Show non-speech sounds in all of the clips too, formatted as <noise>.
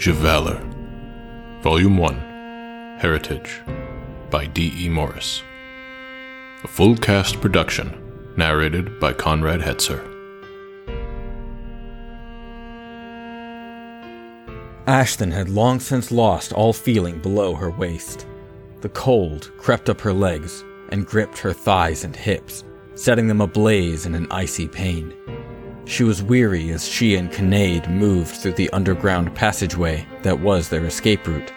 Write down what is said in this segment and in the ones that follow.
Age of Valor, Volume 1 Heritage by D. E. Morris. A full cast production, narrated by Conrad Hetzer. Ashlyn had long since lost all feeling below her waist. The cold crept up her legs and gripped her thighs and hips, setting them ablaze in an icy pain. She was weary as she and Kinnaid moved through the underground passageway that was their escape route.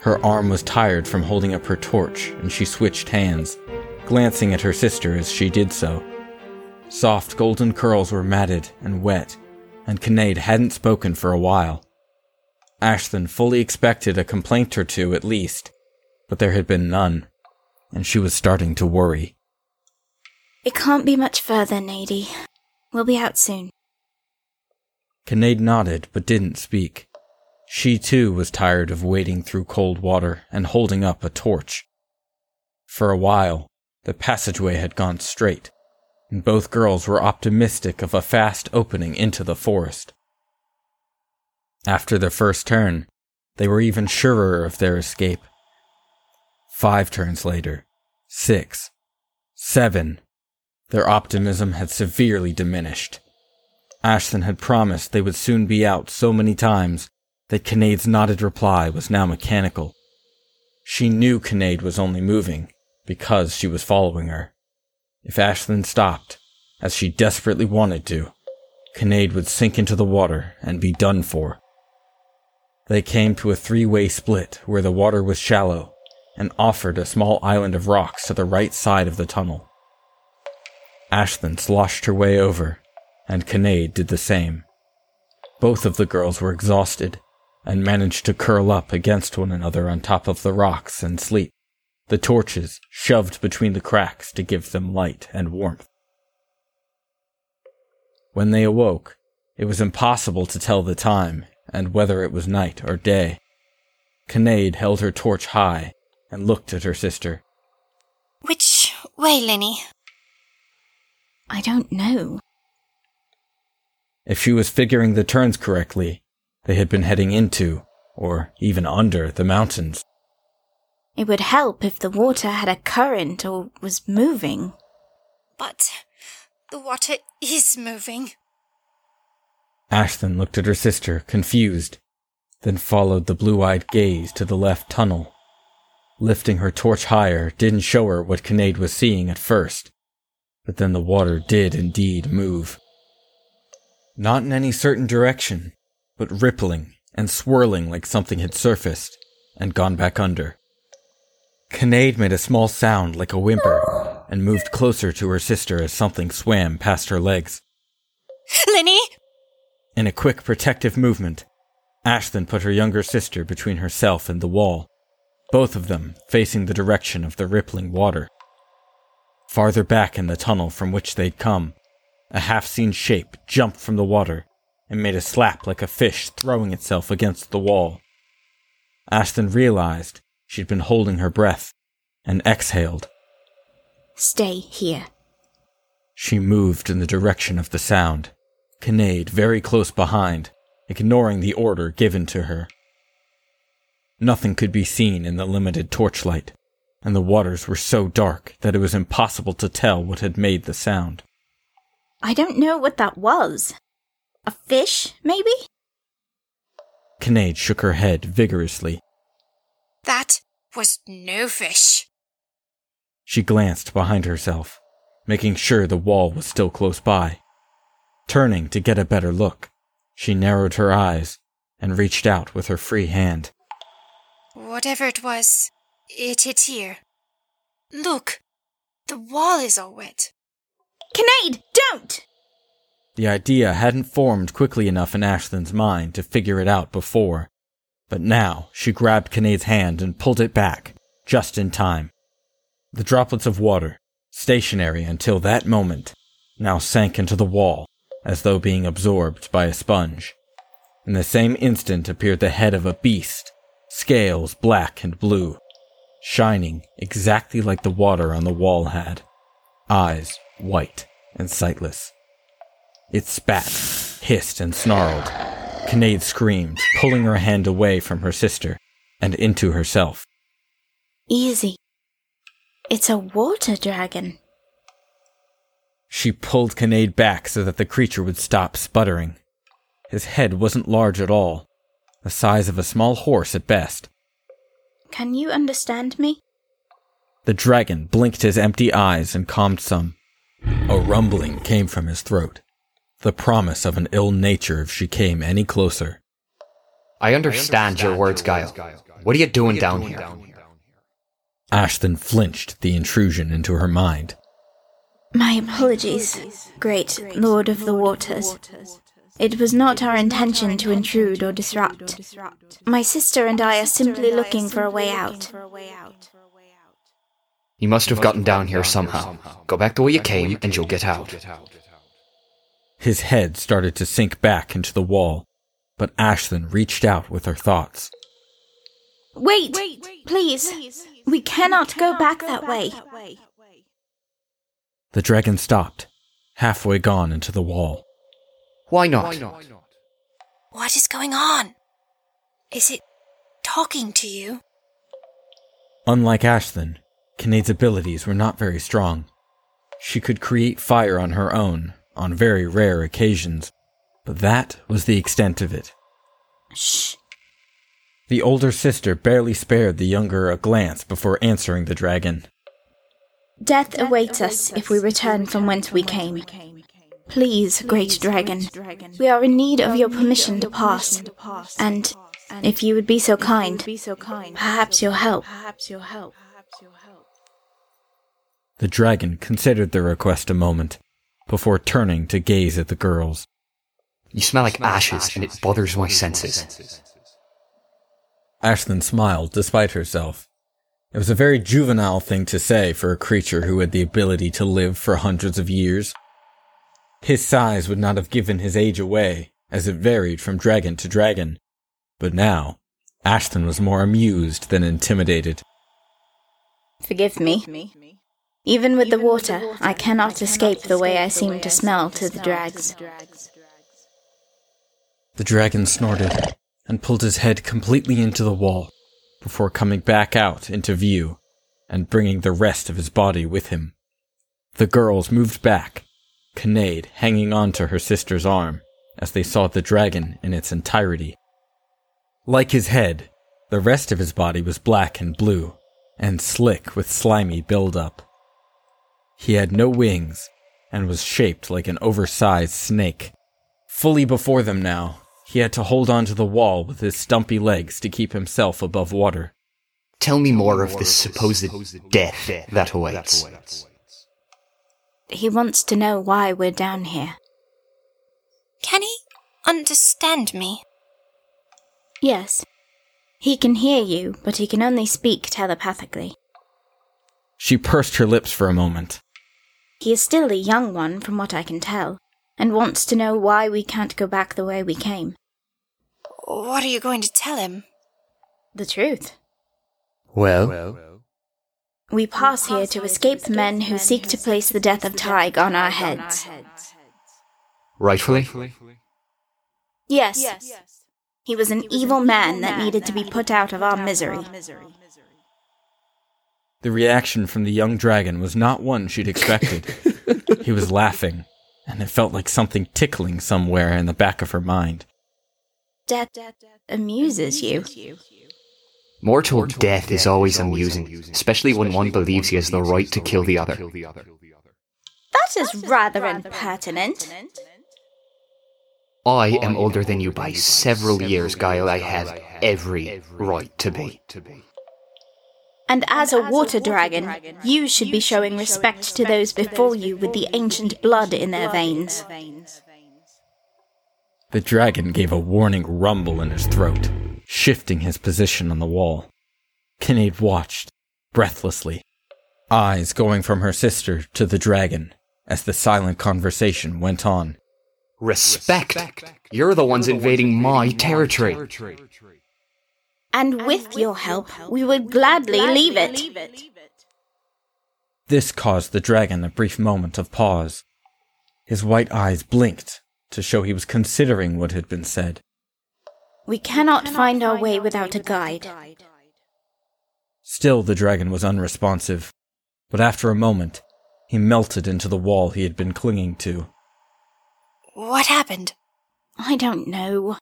Her arm was tired from holding up her torch, and she switched hands, glancing at her sister as she did so. Soft golden curls were matted and wet, and Kinnaid hadn't spoken for a while. Ashlyn fully expected a complaint or two at least, but there had been none, and she was starting to worry. It can't be much further, Nady. We'll be out soon. Kinnaid nodded but didn't speak. She too was tired of wading through cold water and holding up a torch. For a while, the passageway had gone straight, and both girls were optimistic of a fast opening into the forest. After their first turn, they were even surer of their escape. Five turns later, six, seven, their optimism had severely diminished. Ashlyn had promised they would soon be out so many times that Kinnaid's nodded reply was now mechanical. She knew Kinnaid was only moving because she was following her. If Ashlyn stopped, as she desperately wanted to, Kinnaid would sink into the water and be done for. They came to a three-way split where the water was shallow and offered a small island of rocks to the right side of the tunnel. Ashlyn sloshed her way over, and Kinnaid did the same. Both of the girls were exhausted and managed to curl up against one another on top of the rocks and sleep, the torches shoved between the cracks to give them light and warmth. When they awoke, it was impossible to tell the time and whether it was night or day. Kinnaid held her torch high and looked at her sister. Which way, Lenny? I don't know. If she was figuring the turns correctly, they had been heading into, or even under, the mountains. It would help if the water had a current or was moving. But the water is moving. Ashlyn looked at her sister, confused, then followed the blue eyed gaze to the left tunnel. Lifting her torch higher didn't show her what Kinnaid was seeing at first, but then the water did indeed move. Not in any certain direction, but rippling and swirling like something had surfaced and gone back under. Kinnaid made a small sound like a whimper and moved closer to her sister as something swam past her legs. Lenny! In a quick protective movement, Ashlyn put her younger sister between herself and the wall, both of them facing the direction of the rippling water. Farther back in the tunnel from which they'd come, a half seen shape jumped from the water and made a slap like a fish throwing itself against the wall. Ashlyn realized she'd been holding her breath and exhaled. Stay here. She moved in the direction of the sound, Kinnaid very close behind, ignoring the order given to her. Nothing could be seen in the limited torchlight, and the waters were so dark that it was impossible to tell what had made the sound. I don't know what that was. A fish, maybe? Kinnaid shook her head vigorously. That was no fish. She glanced behind herself, making sure the wall was still close by. Turning to get a better look, she narrowed her eyes and reached out with her free hand. Whatever it was, it hit here. Look, the wall is all wet. Kinnaid, don't! The idea hadn't formed quickly enough in Ashlyn's mind to figure it out before, but now she grabbed Kinnaid's hand and pulled it back, just in time. The droplets of water, stationary until that moment, now sank into the wall as though being absorbed by a sponge. In the same instant appeared the head of a beast, scales black and blue, shining exactly like the water on the wall had, eyes white and sightless. It spat, hissed, and snarled, Kinnaid screamed, pulling her hand away from her sister and into herself. Easy. It's a water dragon. She pulled Kinnaid back so that the creature would stop sputtering. His head wasn't large at all, the size of a small horse at best. Can you understand me? The dragon blinked his empty eyes and calmed some. A rumbling came from his throat, the promise of an ill nature if she came any closer. I understand your words, Guile. What are you doing down here? Ashlyn flinched at the intrusion into her mind. My apologies, great Lord of the Waters. It was not our intention to intrude or disrupt. My sister and I are simply looking for a way out. You must have gotten down here somehow. Go back the way you came, and you'll get out. His head started to sink back into the wall, but Ashlyn reached out with her thoughts. Wait, please. We cannot go back that way. The dragon stopped, halfway gone into the wall. Why not? Why not? What is going on? Is it talking to you? Unlike Ashlyn, Kinnaid's abilities were not very strong. She could create fire on her own, on very rare occasions, but that was the extent of it. Shh. The older sister barely spared the younger a glance before answering the dragon. Death awaits us if we return from whence we came. Please, great dragon, we are in need of your permission to pass, and if you would be so kind, perhaps your help. The dragon considered the request a moment before turning to gaze at the girls. You smell like ashes, and it bothers my senses. Ashlyn smiled despite herself. It was a very juvenile thing to say for a creature who had the ability to live for hundreds of years. His size would not have given his age away, as it varied from dragon to dragon. But now, Ashlyn was more amused than intimidated. Forgive me. Even with the water, I cannot escape the way I seem to smell to the drags. The dragon snorted and pulled his head completely into the wall before coming back out into view and bringing the rest of his body with him. The girls moved back, Kinnaid hanging on to her sister's arm as they saw the dragon in its entirety. Like his head, the rest of his body was black and blue and slick with slimy buildup. He had no wings and was shaped like an oversized snake. Fully before them now, he had to hold on to the wall with his stumpy legs to keep himself above water. Tell me more of this supposed death that awaits. He wants to know why we're down here. Can he understand me? Yes. He can hear you, but he can only speak telepathically. She pursed her lips for a moment. He is still a young one, from what I can tell, and wants to know why we can't go back the way we came. What are you going to tell him? The truth. Well, We pass here to escape the men who seek to place the death of Tig on our heads. rightfully? Yes. He was an evil man that needed to be put out of our misery. The reaction from the young dragon was not one she'd expected. <laughs> he was laughing, and it felt like something tickling somewhere in the back of her mind. Death amuses you. Mortal death is always amusing, especially when one believes he has the right to kill the other. That is rather impertinent. I am older than you by several years, Guile. I have every right to be. And as a water dragon, you should be showing respect to those before you with the ancient blood in their veins. The dragon gave a warning rumble in his throat, shifting his position on the wall. Kinnaid watched, breathlessly, eyes going from her sister to the dragon as the silent conversation went on. Respect! You're the ones invading my territory. And with your help, we would gladly leave it. This caused the dragon a brief moment of pause. His white eyes blinked to show he was considering what had been said. We cannot find our way without a guide. Still, the dragon was unresponsive, but after a moment, he melted into the wall he had been clinging to. What happened? I don't know.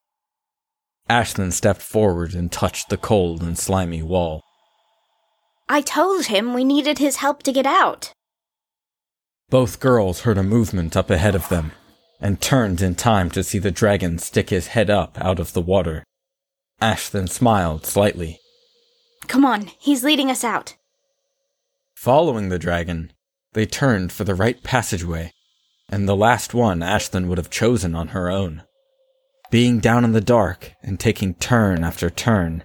Ashlyn stepped forward and touched the cold and slimy wall. I told him we needed his help to get out. Both girls heard a movement up ahead of them and turned in time to see the dragon stick his head up out of the water. Ashlyn smiled slightly. Come on, he's leading us out. Following the dragon, they turned for the right passageway, and the last one Ashlyn would have chosen on her own. Being down in the dark and taking turn after turn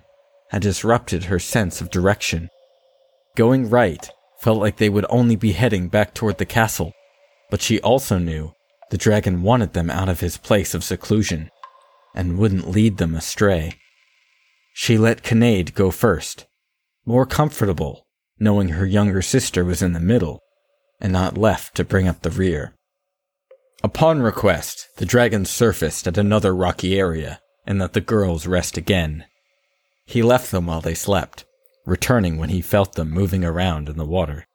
had disrupted her sense of direction. Going right felt like they would only be heading back toward the castle, but she also knew the dragon wanted them out of his place of seclusion and wouldn't lead them astray. She let Kinnaid go first, more comfortable knowing her younger sister was in the middle and not left to bring up the rear. Upon request, the dragon surfaced at another rocky area and let the girls rest again. He left them while they slept, returning when he felt them moving around in the water.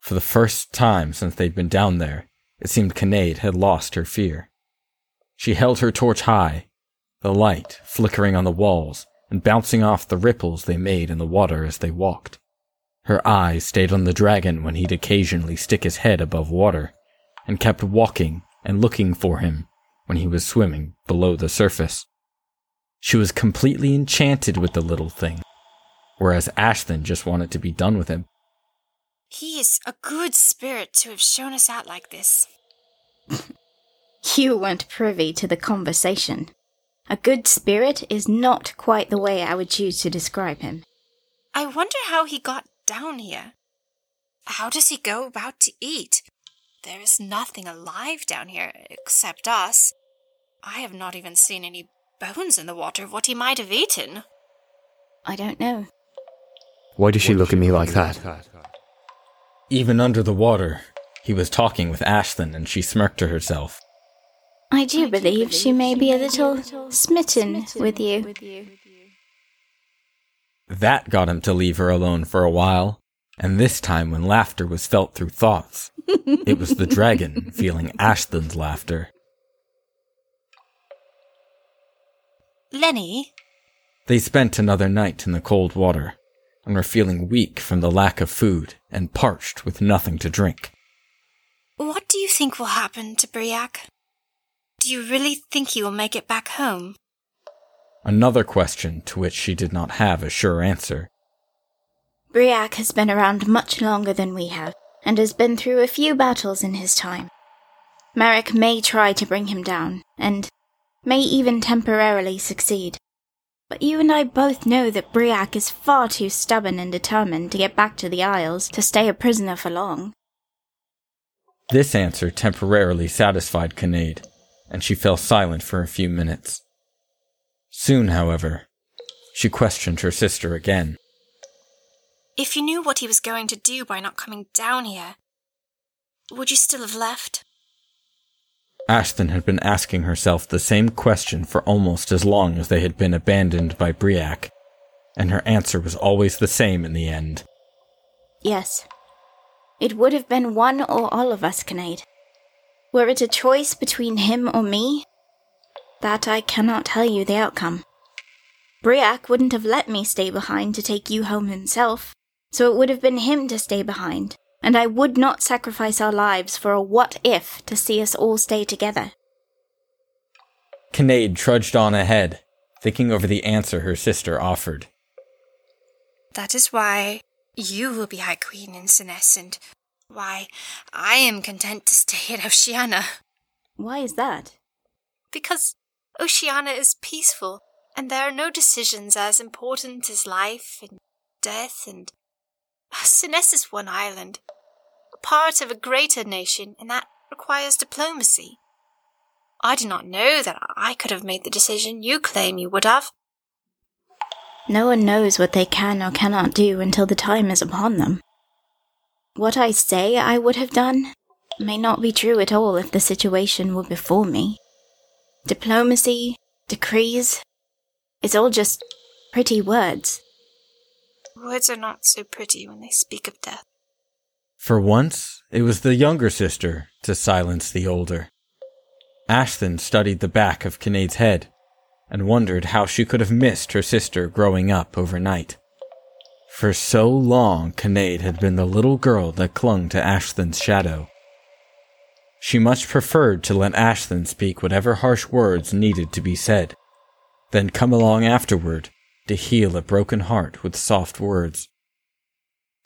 For the first time since they'd been down there, it seemed Kinnaid had lost her fear. She held her torch high, the light flickering on the walls and bouncing off the ripples they made in the water as they walked. Her eyes stayed on the dragon when he'd occasionally stick his head above water, and kept walking and looking for him when he was swimming below the surface. She was completely enchanted with the little thing, whereas Ashlyn just wanted to be done with him. He is a good spirit to have shown us out like this. You weren't privy to the conversation. A good spirit is not quite the way I would choose to describe him. I wonder how he got down here. How does he go about to eat? There is nothing alive down here except us. I have not even seen any bones in the water of what he might have eaten. I don't know. Why does she look at me like that? Even under the water, he was talking with Ashlyn and she smirked to herself. I do believe she may be a little smitten with you. That got him to leave her alone for a while, and this time when laughter was felt through thoughts, <laughs> it was the dragon feeling Ashlyn's laughter. Lenny, They spent another night in the cold water and were feeling weak from the lack of food and parched with nothing to drink. what do you think will happen to Briac? Do you really think he will make it back home? Another question to which she did not have a sure answer. Briac has been around much longer than we have, and has been through a few battles in his time. Merrick may try to bring him down, and may even temporarily succeed. But you and I both know that Briac is far too stubborn and determined to get back to the Isles to stay a prisoner for long. This answer temporarily satisfied Kinnaid, and she fell silent for a few minutes. Soon, however, she questioned her sister again. If you knew what he was going to do by not coming down here, would you still have left? Ashlyn had been asking herself the same question for almost as long as they had been abandoned by Briac, and her answer was always the same in the end. Yes. It would have been one or all of us, Kinnaid. Were it a choice between him or me, that I cannot tell you the outcome. Briac wouldn't have let me stay behind to take you home himself, so it would have been him to stay behind, and I would not sacrifice our lives for a what if to see us all stay together. Kinnaid trudged on ahead, thinking over the answer her sister offered. That is why you will be High Queen in Sinnes, and why I am content to stay at Oceana. Why is that? Because Oceana is peaceful, and there are no decisions as important as life and death, and ah, Sinnes is one island, a part of a greater nation, and that requires diplomacy. I do not know that I could have made the decision you claim you would have. No one knows what they can or cannot do until the time is upon them. What I say I would have done may not be true at all if the situation were before me. Diplomacy, decrees, It's all just pretty words. Words are not so pretty when they speak of death. For once, it was the younger sister to silence the older. Ashlyn studied the back of Kinnaid's head and wondered how she could have missed her sister growing up overnight. For so long, Kinnaid had been the little girl that clung to Ashlyn's shadow. She much preferred to let Ashlyn speak whatever harsh words needed to be said, then come along afterward to heal a broken heart with soft words.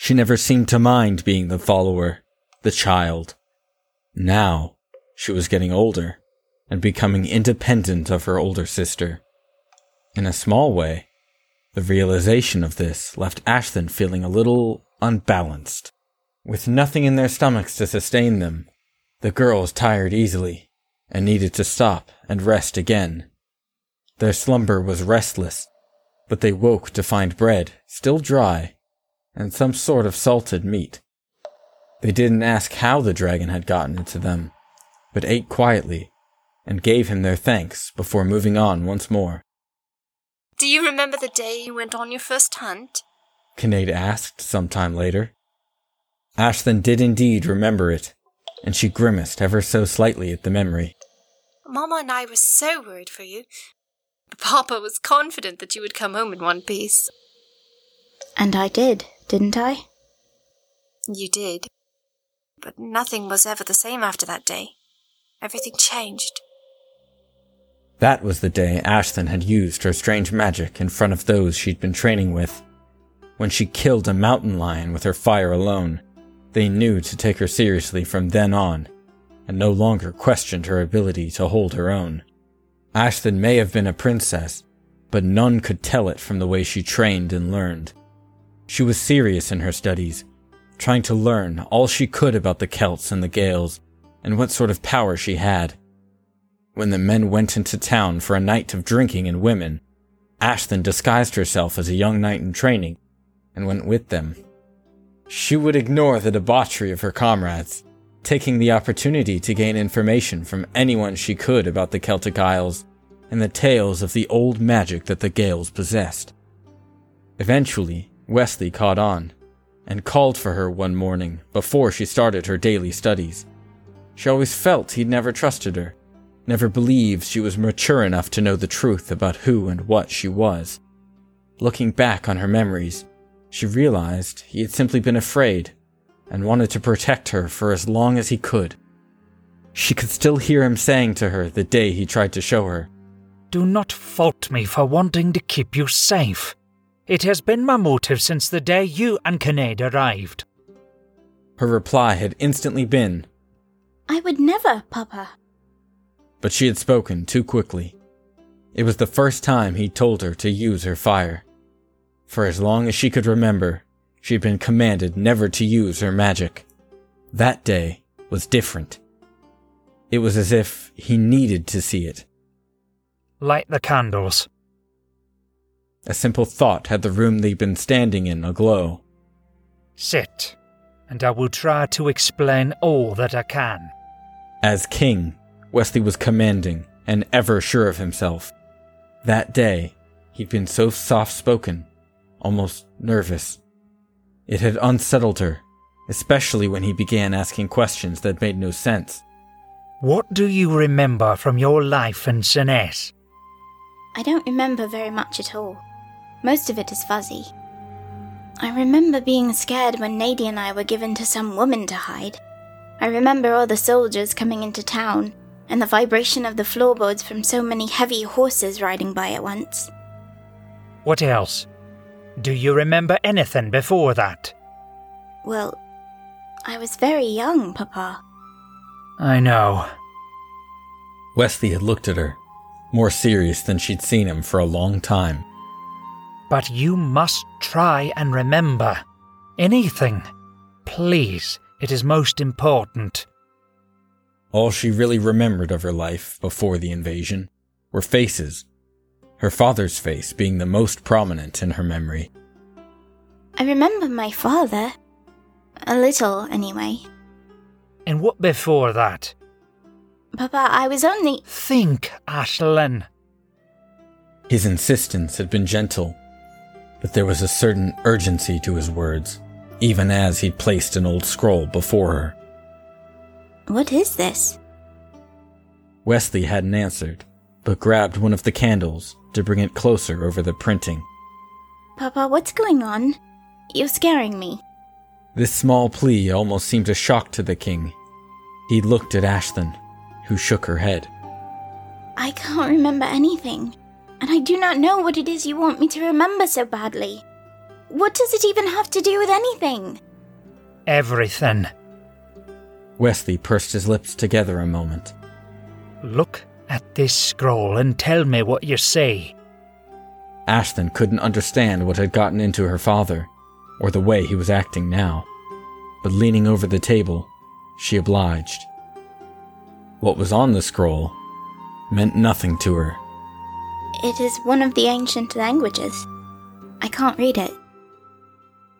She never seemed to mind being the follower, the child. Now, she was getting older and becoming independent of her older sister. In a small way, the realization of this left Ashlyn feeling a little unbalanced. With nothing in their stomachs to sustain them, the girls tired easily and needed to stop and rest again. Their slumber was restless, but they woke to find bread, still dry, and some sort of salted meat. They didn't ask how the dragon had gotten into them, but ate quietly and gave him their thanks before moving on once more. Do you remember the day you went on your first hunt? Kinnaid asked some time later. Ashlyn did indeed remember it, and she grimaced ever so slightly at the memory. Mamma and I were so worried for you. Papa was confident that you would come home in one piece. And I did, didn't I? You did. But nothing was ever the same after that day. Everything changed. That was the day Ashlyn had used her strange magic in front of those she'd been training with. When she killed a mountain lion with her fire alone, they knew to take her seriously from then on, and no longer questioned her ability to hold her own. Ashlyn may have been a princess, but none could tell it from the way she trained and learned. She was serious in her studies, trying to learn all she could about the Celts and the Gaels, and what sort of power she had. When the men went into town for a night of drinking and women, Ashlyn disguised herself as a young knight in training and went with them. She would ignore the debauchery of her comrades, taking the opportunity to gain information from anyone she could about the Celtic Isles and the tales of the old magic that the Gaels possessed. Eventually, Wesley caught on and called for her one morning before she started her daily studies. She always felt he'd never trusted her, never believed she was mature enough to know the truth about who and what she was. Looking back on her memories, she realized he had simply been afraid and wanted to protect her for as long as he could. She could still hear him saying to her the day he tried to show her, Do not fault me for wanting to keep you safe. It has been my motive since the day you and Kinnaid arrived. Her reply had instantly been, I would never, Papa but she had spoken too quickly. It was the first time he'd told her to use her fire. For as long as she could remember, she'd been commanded never to use her magic. That day was different. It was as if he needed to see it. Light the candles. A simple thought had the room they'd been standing in aglow. Sit, and I will try to explain all that I can. As king, Wesley was commanding and ever sure of himself. That day, he'd been so soft spoken, almost nervous. It had unsettled her, especially when he began asking questions that made no sense. What do you remember from your life in Seness? I don't remember very much at all. Most of it is fuzzy. I remember being scared when Nadie and I were given to some woman to hide. I remember all the soldiers coming into town, and the vibration of the floorboards from so many heavy horses riding by at once. What else? Do you remember anything before that? Well, I was very young, Papa. I know. Wesley had looked at her, more serious than she'd seen him for a long time. But you must try and remember. Anything. Please, it is most important. All she really remembered of her life before the invasion were faces, her father's face being the most prominent in her memory. I remember my father. A little, anyway. And what before that? Papa, I was only. Think, Ashlyn. His insistence had been gentle, but there was a certain urgency to his words, even as he'd placed an old scroll before her. What is this? Wesley hadn't answered, but grabbed one of the candles to bring it closer over the printing. Papa, what's going on? You're scaring me. This small plea almost seemed a shock to the king. He looked at Ashlyn, who shook her head. I can't remember anything, and I do not know what it is you want me to remember so badly. What does it even have to do with anything? Everything. Wesley pursed his lips together a moment. Look at this scroll and tell me what you say. Ashlyn couldn't understand what had gotten into her father, or the way he was acting now. But leaning over the table, she obliged. What was on the scroll meant nothing to her. It is one of the ancient languages. I can't read it.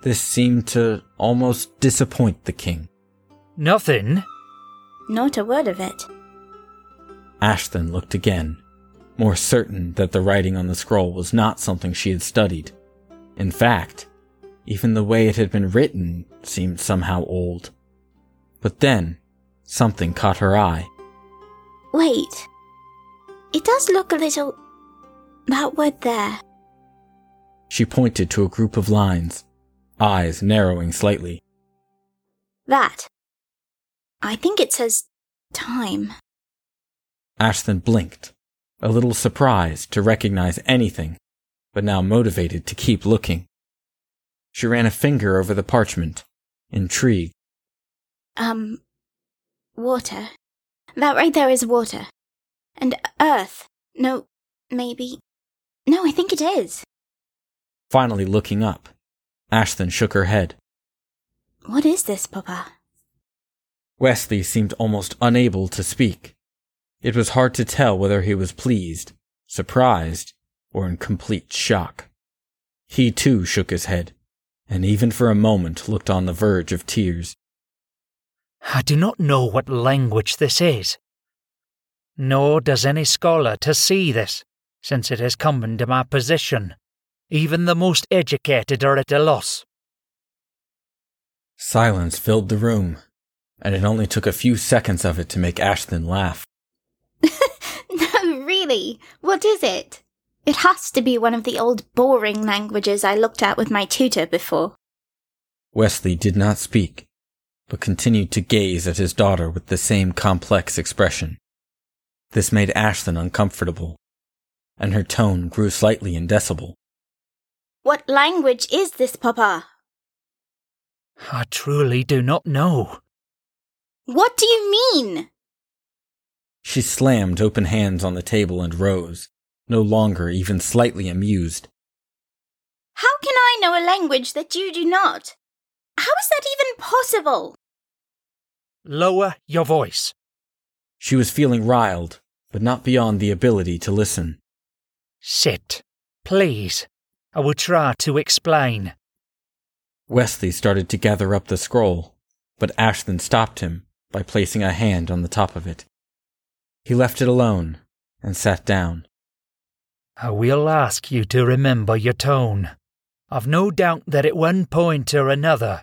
This seemed to almost disappoint the king. Nothing? Not a word of it. Ashlyn looked again, more certain that the writing on the scroll was not something she had studied. In fact, even the way it had been written seemed somehow old. But then, something caught her eye. Wait. It does look a little. That word there. She pointed to a group of lines, eyes narrowing slightly. That. I think it says time. Ashlyn blinked, a little surprised to recognize anything, but now motivated to keep looking. She ran a finger over the parchment, intrigued. Um. Water. That right there is water. And earth. No, maybe. No, I think it is. Finally looking up, Ashlyn shook her head. What is this, Papa? Wesley seemed almost unable to speak. It was hard to tell whether he was pleased, surprised, or in complete shock. He too shook his head, and even for a moment looked on the verge of tears. I do not know what language this is. Nor does any scholar to see this, since it has come into my possession. Even the most educated are at a loss. Silence filled the room, and it only took a few seconds of it to make Ashlyn laugh. <laughs> no, really. What is it? It has to be one of the old boring languages I looked at with my tutor before. Wesley did not speak, but continued to gaze at his daughter with the same complex expression. This made Ashlyn uncomfortable, and her tone grew slightly indecibel. What language is this, Papa? I truly do not know. What do you mean? She slammed open hands on the table and rose, no longer even slightly amused. How can I know a language that you do not? How is that even possible? Lower your voice. She was feeling riled, but not beyond the ability to listen. Sit, please. I will try to explain. Wesley started to gather up the scroll, but Ashlyn stopped him by placing a hand on the top of it. He left it alone and sat down. I will ask you to remember your tone. I've no doubt that at one point or another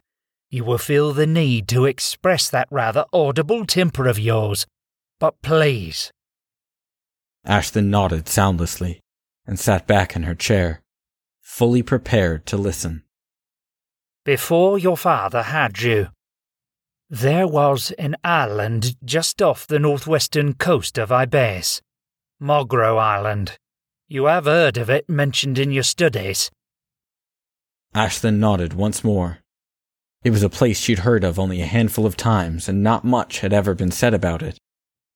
you will feel the need to express that rather audible temper of yours. But please. Ashlyn nodded soundlessly and sat back in her chair, fully prepared to listen. Before your father had you, there was an island just off the northwestern coast of Ibes, Mogro Island. You have heard of it mentioned in your studies. Ashlyn nodded once more. It was a place she'd heard of only a handful of times, and not much had ever been said about it.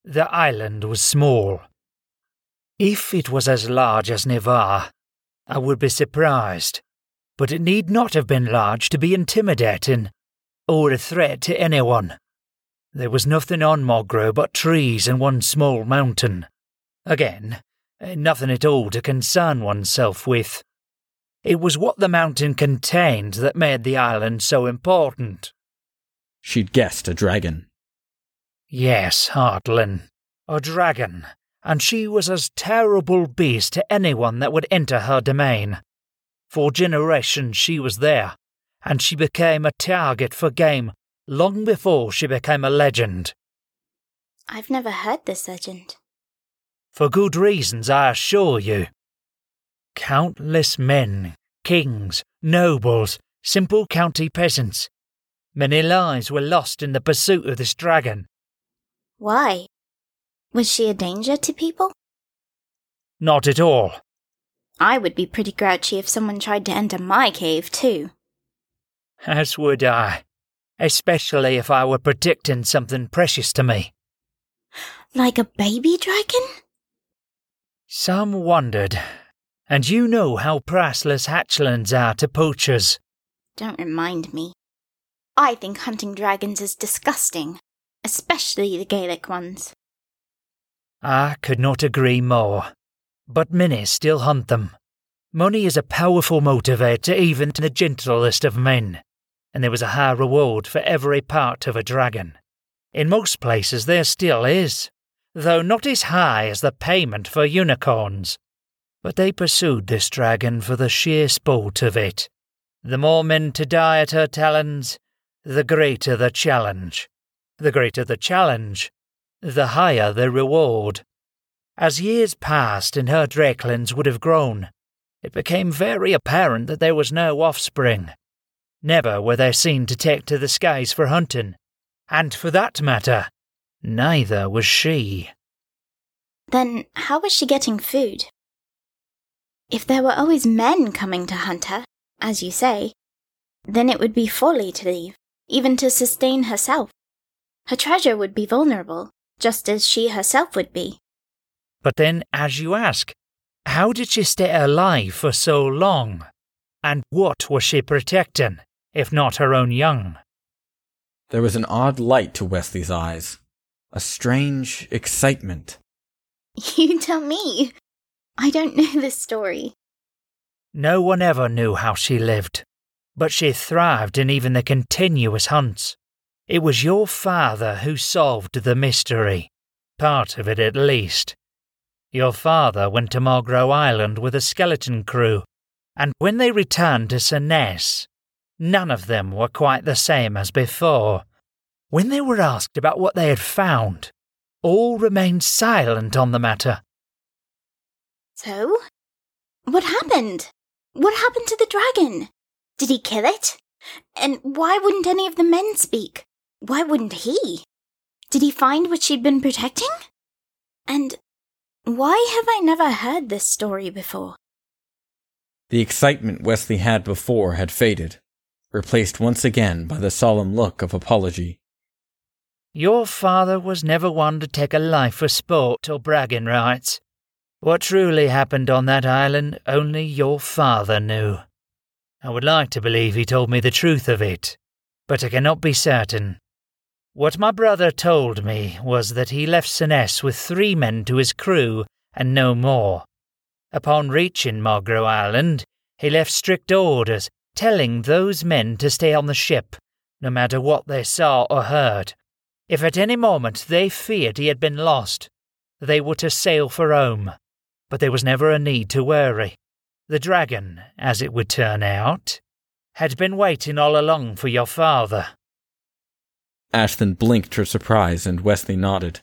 The island was small. If it was as large as Nivar, I would be surprised, but it need not have been large to be intimidating or a threat to anyone. There was nothing on Mogro but trees and one small mountain. Again, eh, nothing at all to concern oneself with. It was what the mountain contained that made the island so important. She'd guessed a dragon. Yes, Hartlin, a dragon, and she was as terrible beast to anyone that would enter her domain. For generations she was there, and she became a target for game long before she became a legend. I've never heard this legend. For good reasons, I assure you. Countless men, kings, nobles, simple county peasants. Many lives were lost in the pursuit of this dragon. Why? Was she a danger to people? Not at all. I would be pretty grouchy if someone tried to enter my cave, too. As would I, especially if I were protecting something precious to me. Like a baby dragon? Some wondered, and you know how priceless hatchlings are to poachers. Don't remind me. I think hunting dragons is disgusting, especially the Gaelic ones. I could not agree more. But many still hunt them. Money is a powerful motivator even to the gentlest of men, and there was a high reward for every part of a dragon. In most places there still is, though not as high as the payment for unicorns. But they pursued this dragon for the sheer sport of it. The more men to die at her talons, the greater the challenge. The greater the challenge, the higher the reward. As years passed and her drakelins would have grown, it became very apparent that there was no offspring. Never were they seen to take to the skies for hunting, and for that matter, neither was she. Then how was she getting food? If there were always men coming to hunt her, as you say, then it would be folly to leave, even to sustain herself. Her treasure would be vulnerable, just as she herself would be. But then, as you ask, how did she stay alive for so long? And what was she protecting, if not her own young? There was an odd light to Wesley's eyes, a strange excitement. <laughs> You tell me. I don't know this story. No one ever knew how she lived, but she thrived in even the continuous hunts. It was your father who solved the mystery, part of it at least. Your father went to Margro Island with a skeleton crew, and when they returned to Senness, none of them were quite the same as before. When they were asked about what they had found, all remained silent on the matter. So? What happened? What happened to the dragon? Did he kill it? And why wouldn't any of the men speak? Why wouldn't he? Did he find what she'd been protecting? And why have I never heard this story before? The excitement Wesley had before had faded, replaced once again by the solemn look of apology. Your father was never one to take a life for sport or bragging rights. What truly happened on that island only your father knew. I would like to believe he told me the truth of it, but I cannot be certain. What my brother told me was that he left Senness with three men to his crew and no more. Upon reaching Margro Island, he left strict orders telling those men to stay on the ship, no matter what they saw or heard. If at any moment they feared he had been lost, they were to sail for Rome. But there was never a need to worry. The dragon, as it would turn out, had been waiting all along for your father. Ashlyn blinked her surprise, and Wesley nodded.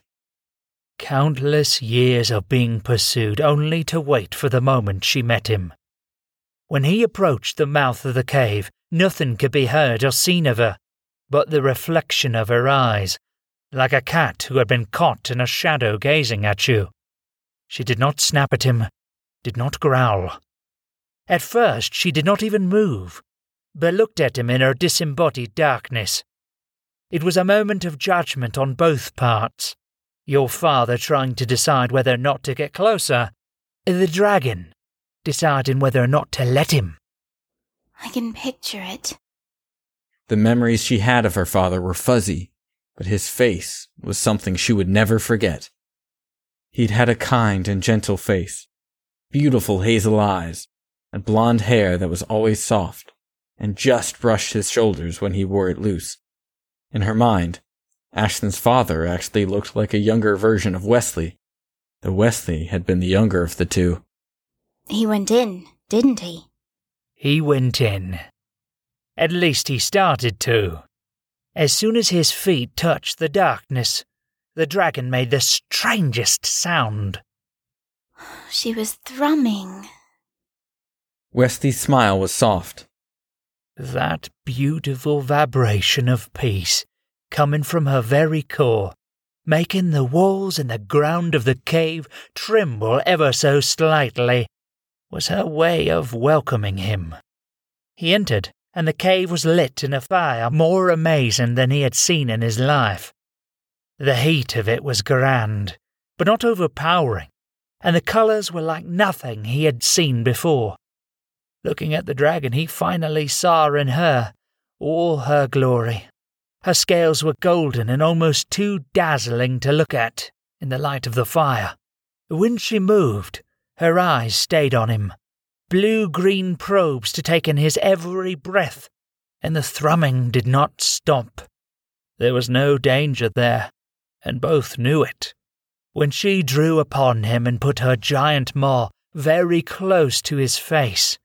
Countless years of being pursued only to wait for the moment she met him. When he approached the mouth of the cave, nothing could be heard or seen of her but the reflection of her eyes, like a cat who had been caught in a shadow gazing at you. She did not snap at him, did not growl. At first, she did not even move, but looked at him in her disembodied darkness. It was a moment of judgment on both parts. Your father trying to decide whether or not to get closer, the dragon deciding whether or not to let him. I can picture it. The memories she had of her father were fuzzy, but his face was something she would never forget. He'd had a kind and gentle face, beautiful hazel eyes, and blonde hair that was always soft, and just brushed his shoulders when he wore it loose. In her mind, Ashlyn's father actually looked like a younger version of Wesley. though Wesley had been the younger of the two. He went in, didn't he? He went in. At least he started to. As soon as his feet touched the darkness, the dragon made the strangest sound. She was thrumming. Wesley's smile was soft. That beautiful vibration of peace coming from her very core, making the walls and the ground of the cave tremble ever so slightly, was her way of welcoming him. He entered, and the cave was lit in a fire more amazing than he had seen in his life. The heat of it was grand, but not overpowering, and the colours were like nothing he had seen before. Looking at the dragon, he finally saw in her all her glory. Her scales were golden and almost too dazzling to look at in the light of the fire. When she moved, her eyes stayed on him, blue green probes to take in his every breath, and the thrumming did not stop. There was no danger there, and both knew it. When she drew upon him and put her giant maw very close to his face,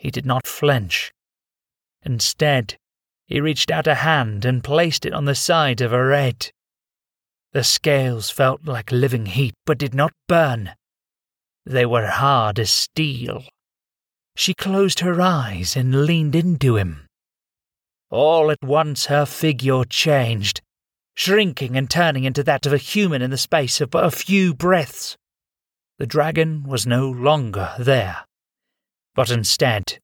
he did not flinch. Instead, he reached out a hand and placed it on the side of a red. The scales felt like living heat but did not burn. They were hard as steel. She closed her eyes and leaned into him. All at once her figure changed, shrinking and turning into that of a human in the space of but a few breaths. The dragon was no longer there, but instead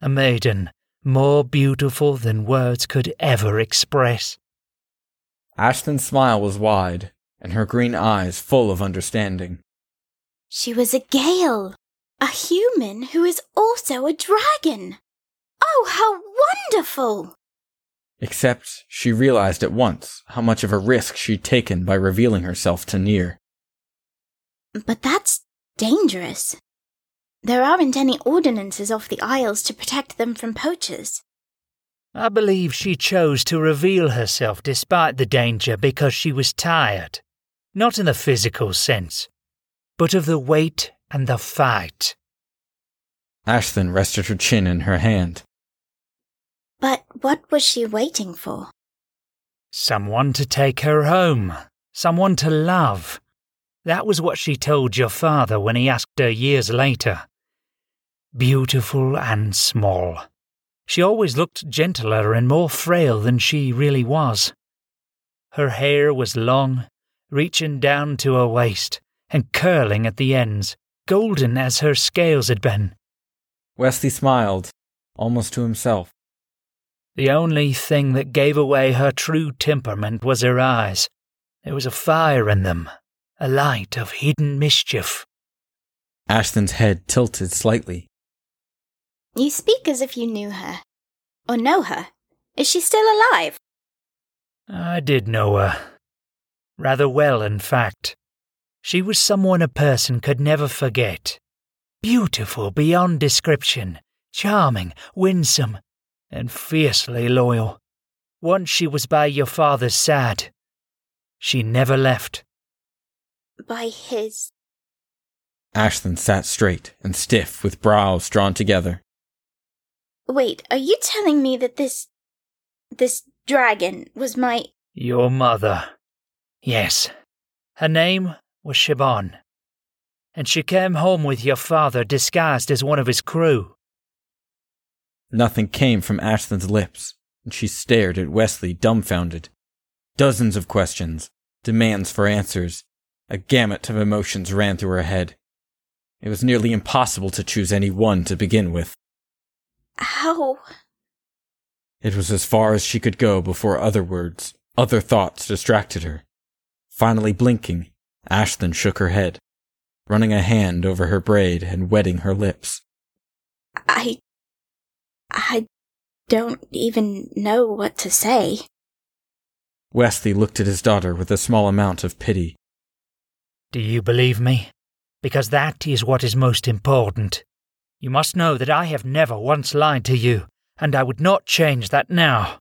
a maiden more beautiful than words could ever express. Ashlyn's smile was wide, and her green eyes full of understanding. She was a Gale, a human who is also a dragon. Oh, how wonderful! Except she realized at once how much of a risk she'd taken by revealing herself to Nier. But that's dangerous. There aren't any ordinances off the Isles to protect them from poachers. I believe she chose to reveal herself despite the danger because she was tired, not in the physical sense, but of the wait and the fight. Ashlyn rested her chin in her hand. But what was she waiting for? Someone to take her home, someone to love. That was what she told your father when he asked her years later. Beautiful and small. She always looked gentler and more frail than she really was. Her hair was long, reaching down to her waist, and curling at the ends, golden as her scales had been. Wesley smiled, almost to himself. The only thing that gave away her true temperament was her eyes. There was a fire in them, a light of hidden mischief. Ashlyn's head tilted slightly. You speak as if you knew her. Or know her. Is she still alive? I did know her. Rather well, in fact. She was someone a person could never forget. Beautiful beyond description, charming, winsome, and fiercely loyal. Once she was by your father's side. She never left. By his. Ashlyn sat straight and stiff with brows drawn together. Wait, are you telling me that this. this dragon was my. Your mother. Yes. Her name was Siobhan. And she came home with your father disguised as one of his crew. Nothing came from Ashlyn's lips, and she stared at Wesley dumbfounded. Dozens of questions, demands for answers, a gamut of emotions ran through her head. It was nearly impossible to choose any one to begin with. How? It was as far as she could go before other words, other thoughts distracted her. Finally blinking, Ashlyn shook her head, running a hand over her braid and wetting her lips. I. I don't even know what to say. Wesley looked at his daughter with a small amount of pity. Do you believe me? Because that is what is most important. You must know that I have never once lied to you, and I would not change that now.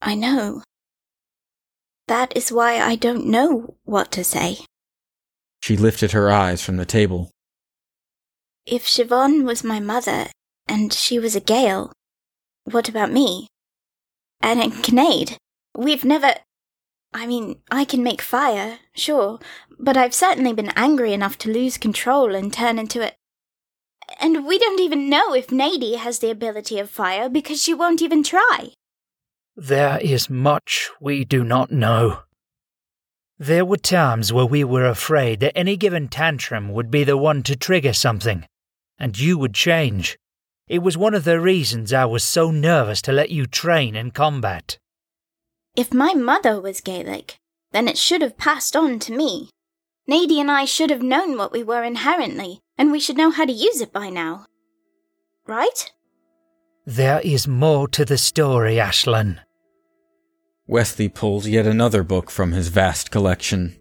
I know. That is why I don't know what to say. She lifted her eyes from the table. If Siobhan was my mother, and she was a Gale, what about me? And a Kinnaid? We've never. I mean, I can make fire, sure, but I've certainly been angry enough to lose control and turn into a. And we don't even know if Nadie has the ability of fire because she won't even try. There is much we do not know. There were times where we were afraid that any given tantrum would be the one to trigger something, and you would change. It was one of the reasons I was so nervous to let you train in combat. If my mother was Gaelic, then it should have passed on to me. Nadie and I should have known what we were inherently, and we should know how to use it by now. Right? There is more to the story, Ashlyn. Wesley pulled yet another book from his vast collection.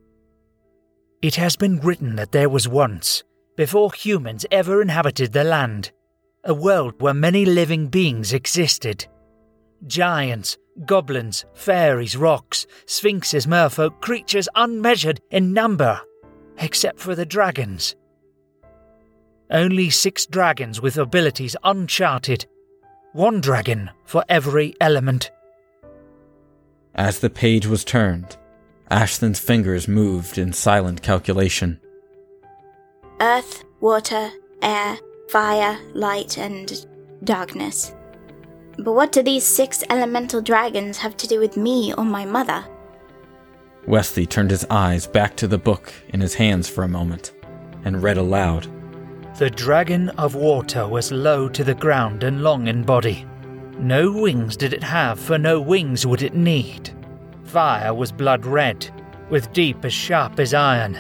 It has been written that there was once, before humans ever inhabited the land, a world where many living beings existed. Giants, goblins, fairies, rocs, sphinxes, merfolk, creatures unmeasured in number, except for the dragons. Only six dragons with abilities uncharted, one dragon for every element. As the page was turned, Ashlyn's fingers moved in silent calculation. Earth, water, air, fire, light, and darkness. But what do these six elemental dragons have to do with me or my mother? Wesley turned his eyes back to the book in his hands for a moment and read aloud. The dragon of water was low to the ground and long in body. No wings did it have, for no wings would it need. Fire was blood red, with deep as sharp as iron.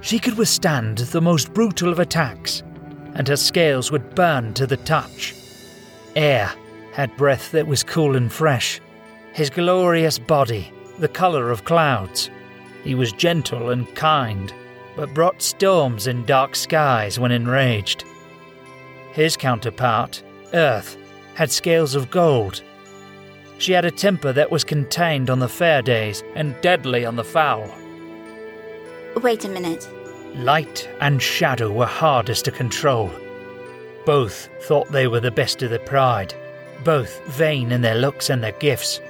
She could withstand the most brutal of attacks, and her scales would burn to the touch. Air had breath that was cool and fresh. His glorious body, the colour of clouds. He was gentle and kind, but brought storms and dark skies when enraged. His counterpart, Earth, had scales of gold. She had a temper that was contained on the fair days and deadly on the foul. Wait a minute. Light and shadow were hardest to control. Both thought they were the best of the pride, both vain in their looks and their gifts.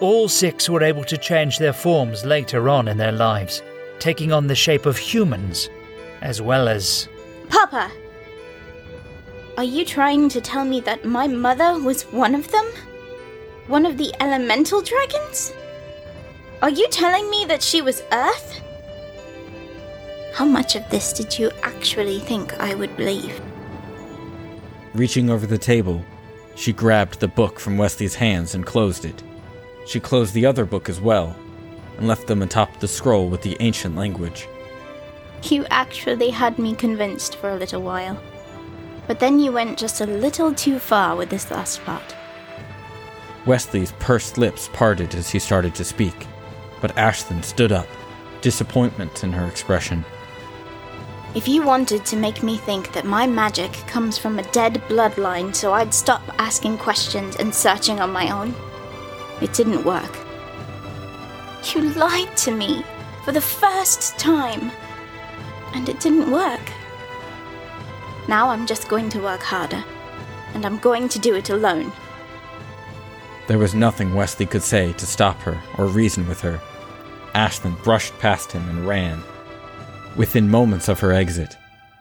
All six were able to change their forms later on in their lives, taking on the shape of humans, as well as. Papa! Are you trying to tell me that my mother was one of them? One of the elemental dragons? Are you telling me that she was Earth? How much of this did you actually think I would believe? Reaching over the table, she grabbed the book from Wesley's hands and closed it. She closed the other book as well, and left them atop the scroll with the ancient language. You actually had me convinced for a little while. But then you went just a little too far with this last part. Wesley's pursed lips parted as he started to speak, but Ashlyn stood up, disappointment in her expression. If you wanted to make me think that my magic comes from a dead bloodline so I'd stop asking questions and searching on my own, it didn't work. You lied to me for the first time, and it didn't work. Now I'm just going to work harder, and I'm going to do it alone. There was nothing Wesley could say to stop her or reason with her. Ashlyn brushed past him and ran. Within moments of her exit,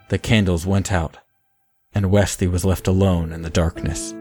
the candles went out, and Wesley was left alone in the darkness.